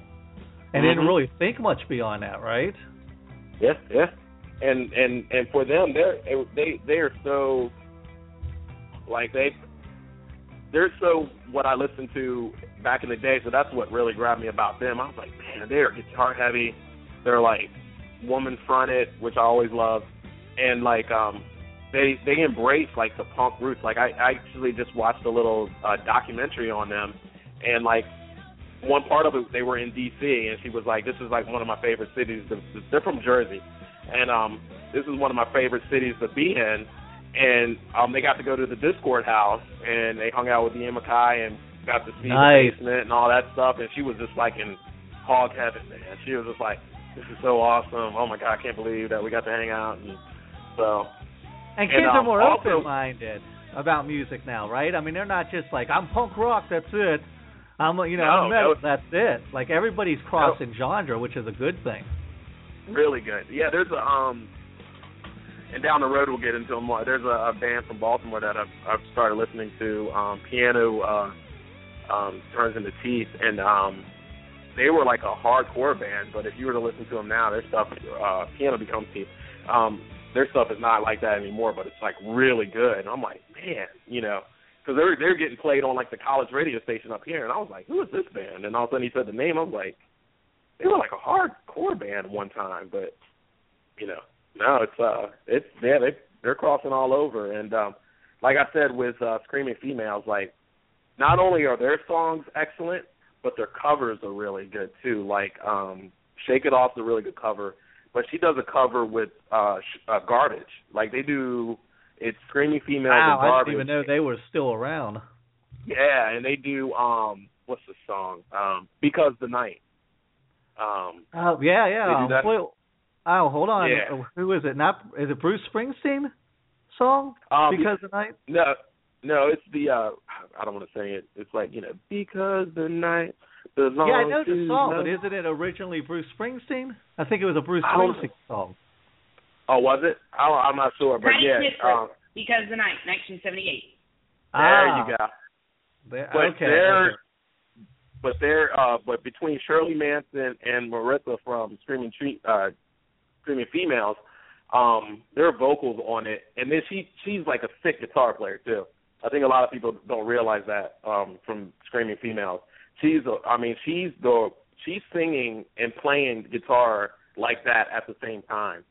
And didn't Mhm. really think much beyond that, right? Yeah, yeah. And and and for them, they're they they are so like they they're so what I listened to back in the day. So that's what really grabbed me about them. I was like, man, they're guitar heavy. They're like woman fronted, which I always love, and like um they they embrace like the punk roots. Like I, I actually just watched a little uh, documentary on them, and like one part of it they were in DC, and she was like, this is like one of my favorite cities. They're from Jersey, and um this is one of my favorite cities to be in. And um they got to go to the Dischord house, and they hung out with Ian MacKaye and got to see Nice. the basement and all that stuff. And she was just like in hog heaven, man. She was just like, this is so awesome. Oh my god, I can't believe that we got to hang out. And so And And, kids are um, more open-minded about music now, right? I mean, they're not just like I'm punk rock, that's it. I'm you know No, I'm metal, no. that's it. Like everybody's crossing genre, which is a good thing. really good. Yeah, there's a um, and down the road we'll get into them more. There's a, a band from Baltimore that I've I've started listening to. Um, piano uh, um, turns into teeth, and um, they were like a hardcore band, but if you were to listen to them now, their stuff, uh, Piano Becomes Tea, um, their stuff is not like that anymore, but it's like really good. And I'm like, man, you know, because they're they're getting played on like the college radio station up here, and I was like, who is this band? And all of a sudden he said the name. I was like, they were like a hardcore band one time, but you know, now it's uh, it's yeah, they they're crossing all over, and um, like I said with uh, Screaming Females, like not only are their songs excellent, but their covers are really good too. Like um, Shake It Off's a really good cover, but she does a cover with uh, sh- uh Garbage. Like they do, it's Screaming Females Wow, and I Garbage. didn't even know they were still around. Yeah, and they do um, what's the song? Um, Because the Night. Um, Oh yeah, yeah. Wait, oh, hold on. Yeah. Who is it? Not is it Bruce Springsteen song? um, because the night. No, no, it's the uh I don't want to say it. It's like you know because the night Yeah, I know the song, love. but isn't it originally Bruce Springsteen? I think it was a Bruce Springsteen song. Oh, was it? I, I'm not sure, but Right yeah. Um, Because the night, 1978. there ah, you go. there- But okay. they're okay. but they're uh but between Shirley Manson and Marissa from Screaming Tree uh Screaming Females, um, their vocals on it and then she she's like a sick guitar player too. I think a lot of people don't realize that um from Screaming Females. She's a, I mean she's the she's singing and playing guitar like that at the same time.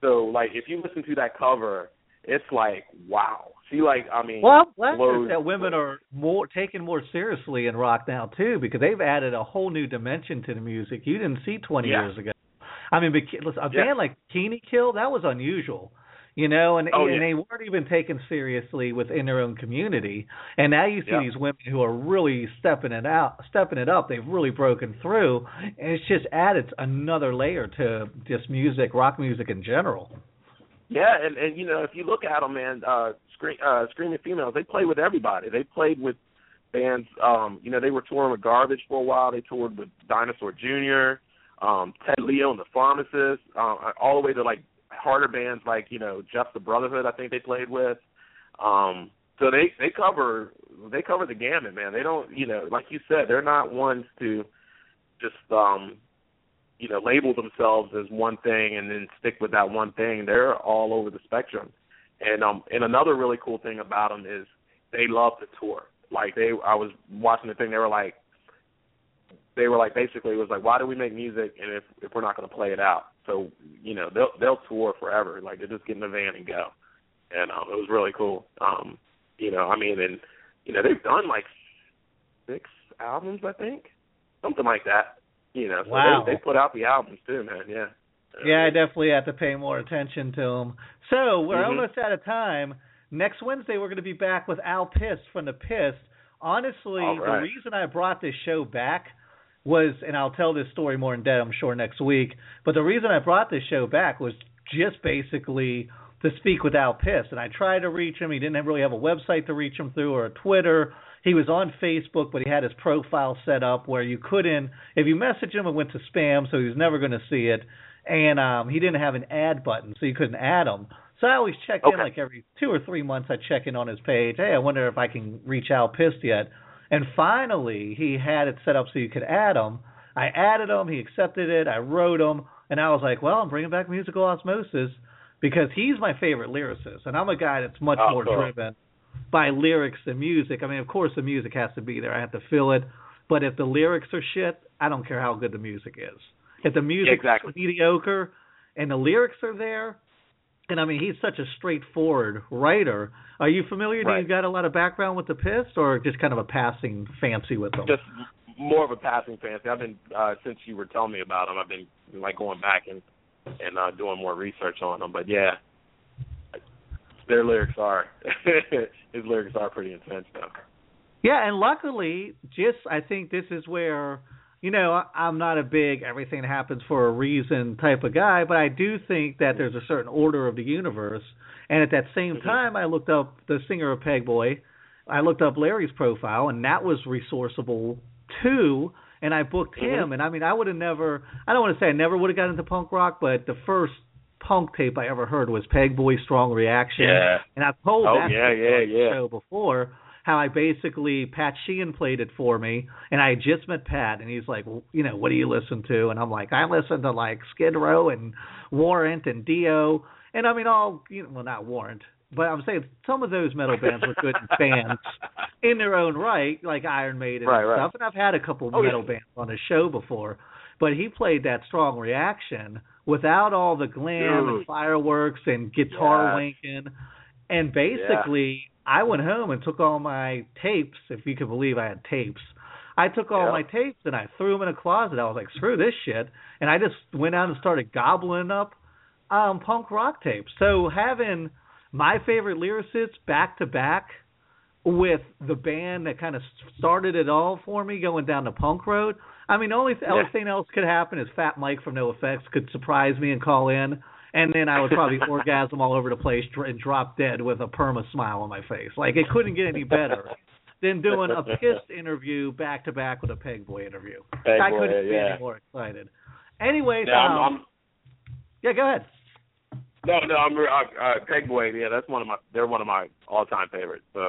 So like if you listen to that cover, it's like wow. She like I mean Well, I'm glad that women are more taken more seriously in rock now too, because they've added a whole new dimension to the music you didn't see 20 Yeah. years ago. I mean, listen, a Yeah. band like Bikini Kill that was unusual, you know, and Oh, and yeah. they weren't even taken seriously within their own community. And now you see Yeah. these women who are really stepping it out, stepping it up. They've really broken through, and it's just added another layer to just music, rock music in general. Yeah, and and you know if you look at them, man, uh, scream, uh, screaming females, they play with everybody. They played with bands. Um, you know, they were touring with Garbage for a while. They toured with Dinosaur Jr., um, Ted Leo and the Pharmacist, um, all the way to like harder bands like you know JEFF the Brotherhood. I think they played with. Um, so they they cover they cover the gamut, man. They don't you know like you said, they're not ones to just um you know label themselves as one thing and then stick with that one thing. They're all over the spectrum. And um and another really cool thing about them is they love to tour. Like they I was watching the thing they were like they were like basically it was like why do we make music and if if we're not going to play it out. So, you know, they'll they'll tour forever. Like they just get in the van and go. And um it was really cool. Um you know, I mean and you know, they've done like six albums, I think. Something like that. You know, so Wow. they they put out the albums too, man. Yeah. Yeah, I definitely have to pay more attention to them. So we're Mhm. almost out of time. Next Wednesday we're going to be back with Al Pist from the Pist. Honestly, right. the reason I brought this show back was, and I'll tell this story more in depth, I'm sure next week. But the reason I brought this show back was just basically to speak with Al Pist, and I tried to reach him. He didn't really have a website to reach him through or a Twitter. He was on Facebook, but he had his profile set up where you couldn't, if you message him, it went to spam, so he was never going to see it. And um, he didn't have an add button, so you couldn't add him. So I always check in like every two or three months. I check in on his page. Hey, I wonder if I can reach Al Pist yet. And finally, he had it set up so you could add him. I added him. He accepted it. I wrote him, and I was like, well, I'm bringing back musical osmosis because he's my favorite lyricist, and I'm a guy that's much Oh, more cool. driven by lyrics than music. I mean, of course, the music has to be there. I have to feel it. But if the lyrics are shit, I don't care how good the music is. If the music's Exactly. mediocre and the lyrics are there, and I mean, he's such a straightforward writer. Are you familiar? Do you got a lot of background with the Pist, or just kind of a passing fancy with them? just more of a passing fancy. I've been uh since you were telling me about them, I've been like going back and and uh doing more research on them. But yeah, their lyrics are [LAUGHS] his lyrics are pretty intense though. Yeah, and luckily, just I think this is where you know I- I'm not a big everything happens for a reason type of guy, but I do think that there's a certain order of the universe. And at that same Mhm. time, I looked up the singer of Pegboy. I looked up Larry's profile, and that was resourceable too. And I booked Mhm. him, and I mean, I would have never. I don't want to say I never would have got into punk rock, but the first punk tape I ever heard was Pegboy Strong Reaction. Yeah. And I've told Oh, that yeah, yeah, yeah. show before. How I basically Pat Sheehan played it for me, and I just met Pat, and he's like, well, you know, what do you listen to? And I'm like, I listen to like Skid Row and Warrant and Dio, and I mean all, you know, well not Warrant, but I'm saying some of those metal bands were good [LAUGHS] bands in their own right, like Iron Maiden Right, and right. stuff. And I've had a couple Oh, metal yeah. bands on the show before, but he played that strong reaction without all the glam and fireworks and guitar Yes. wanking. And basically, I went home and took all my tapes, if you could believe I had tapes. I took all Yeah. my tapes and I threw them in a closet. I was like, screw this shit. And I just went out and started gobbling up um, punk rock tapes. So having my favorite lyricists back to back with the band that kind of started it all for me going down the punk road. I mean, the only th- Yeah. thing else could happen is Fat Mike from NOFX could surprise me and call in, and then I would probably [LAUGHS] orgasm all over the place and drop dead with a perma smile on my face. Like it couldn't get any better than doing a Pist interview back to back with a Pegboy interview. Peg I Boy, couldn't be yeah. any more excited. Anyways, Yeah, I'm, um, I'm yeah, go ahead. No, no, I'm uh, uh, Pegboy. Yeah, that's one of my. They're one of my all-time favorites. So,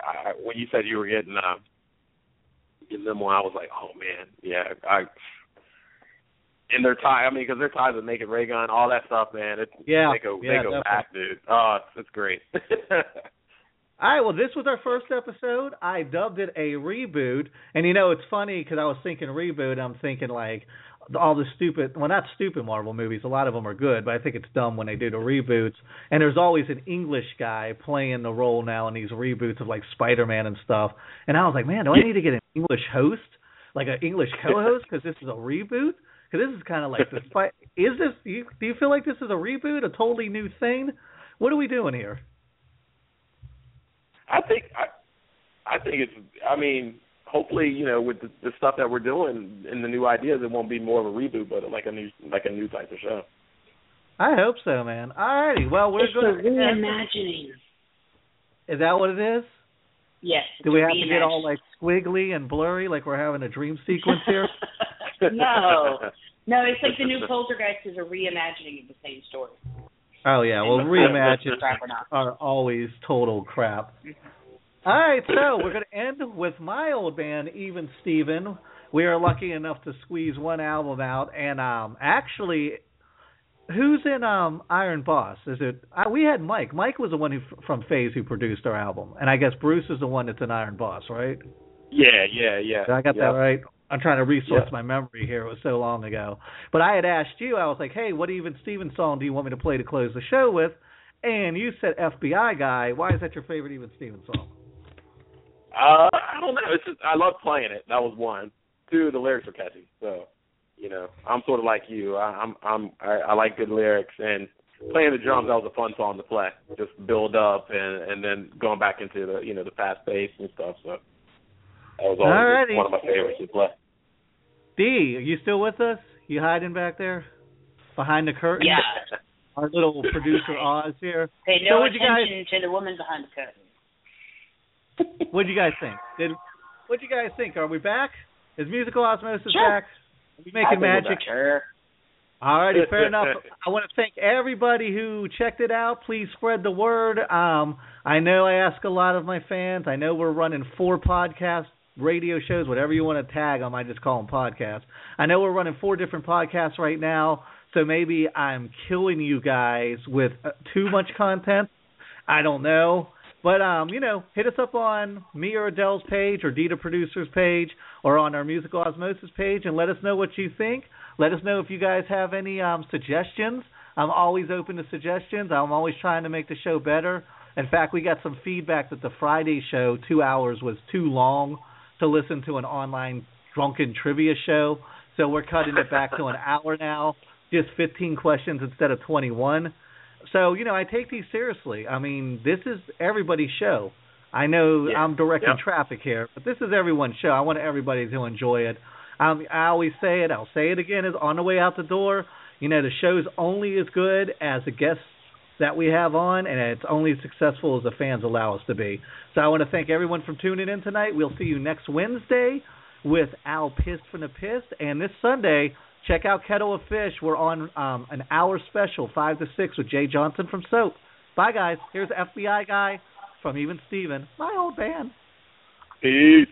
I, when you said you were getting uh, getting them one, I was like, oh man, yeah, I. And their tie, I mean, because their ties with Naked Raygun, all that stuff, man. It's Yeah, they go yeah, they go definitely. back, dude. Oh, it's, it's great. [LAUGHS] All right, well, this was our first episode. I dubbed it a reboot, and you know it's funny because I was thinking reboot. I'm thinking like all the stupid, well, not stupid Marvel movies. A lot of them are good, but I think it's dumb when they do the reboots. And there's always an English guy playing the role now in these reboots of like Spider-Man and stuff. And I was like, man, do I need to get an English host, like an English co-host, because this is a reboot? Because this is kind of like the Spi- [LAUGHS] is this? Do you, do you feel like this is a reboot, a totally new thing? What are we doing here? I think I, I think it's. I mean, hopefully, you know, with the, the stuff that we're doing and the new ideas, it won't be more of a reboot, but like a new like a new type of show. I hope so, man. Alrighty, well we're it's going a to. reimagining. Is that what it is? Yes. Do we have to get all like squiggly and blurry, like we're having a dream sequence here? [LAUGHS] no, no, it's like the new [LAUGHS] Poltergeist is a reimagining of the same story. oh yeah, well reimagines Crap or not. are always total crap. All right, so we're going to end with my old band, Even Steven. We are lucky enough to squeeze one album out, and um, actually, who's in um Iron Boss? Is it? Uh, we had Mike. Mike was the one who from Phase who produced our album, and I guess Bruce is the one that's in Iron Boss, right? Yeah, yeah, yeah. Did I got yeah. that right? I'm trying to resource Yeah. my memory here. It was so long ago. But I had asked you, I was like, hey, what even Steven song do you want me to play to close the show with? And you said FBI guy. Why is that your favorite even Steven song? Uh, I don't know. It's just I love playing it. That was one. Two, the lyrics are catchy. So, you know, I'm sort of like you. I, I'm I'm I, I like good lyrics and playing the drums. That was a fun song to play. Just build up and and then going back into the you know the fast pace and stuff. So that was always Alrighty. one of my favorites to play. D, are you still with us? You hiding back there behind the curtain? Yeah. [LAUGHS] Our little producer Oz here. Pay no what'd you guys- attention to the woman behind the curtain. [LAUGHS] What'd you guys think? Did what'd you guys think? Are we back? Is musical osmosis Sure. back? Are we making magic? back. Sure. Alrighty, fair [LAUGHS] enough. I want to thank everybody who checked it out. Please spread the word. Um, I know I ask a lot of my fans. I know we're running four podcasts, radio shows, whatever you want to tag them. I just call them podcasts. I know we're running four different podcasts right now, so maybe I'm killing you guys with uh, too much content. I don't know. But um, you know, hit us up on me or Odell's page or Dita Producers page or on our Musical Osmosis page and let us know what you think. Let us know if you guys have any um suggestions. I'm always open to suggestions. I'm always trying to make the show better. In fact, we got some feedback that the Friday show, two hours, was too long to listen to an online drunken trivia show. So we're cutting it back to an [LAUGHS] hour now, just 15 questions instead of 21. So, you know, I take these seriously. I mean, this is everybody's show. I know Yeah. I'm directing Yep. traffic here, but this is everyone's show. I want everybody to enjoy it. Um, I always say it. I'll say it again. Is on the way out the door. You know, the show's only as good as the guests that we have on, and it's only as successful as the fans allow us to be. So I want to thank everyone for tuning in tonight. We'll see you next Wednesday with Al Pist from the Pist, and this Sunday check out Kettle of Fish. We're on um, an hour special, five to six, with Jay Johnson from Soap. Bye, guys. Here's FBI guy from Even Steven, my old band. Peace.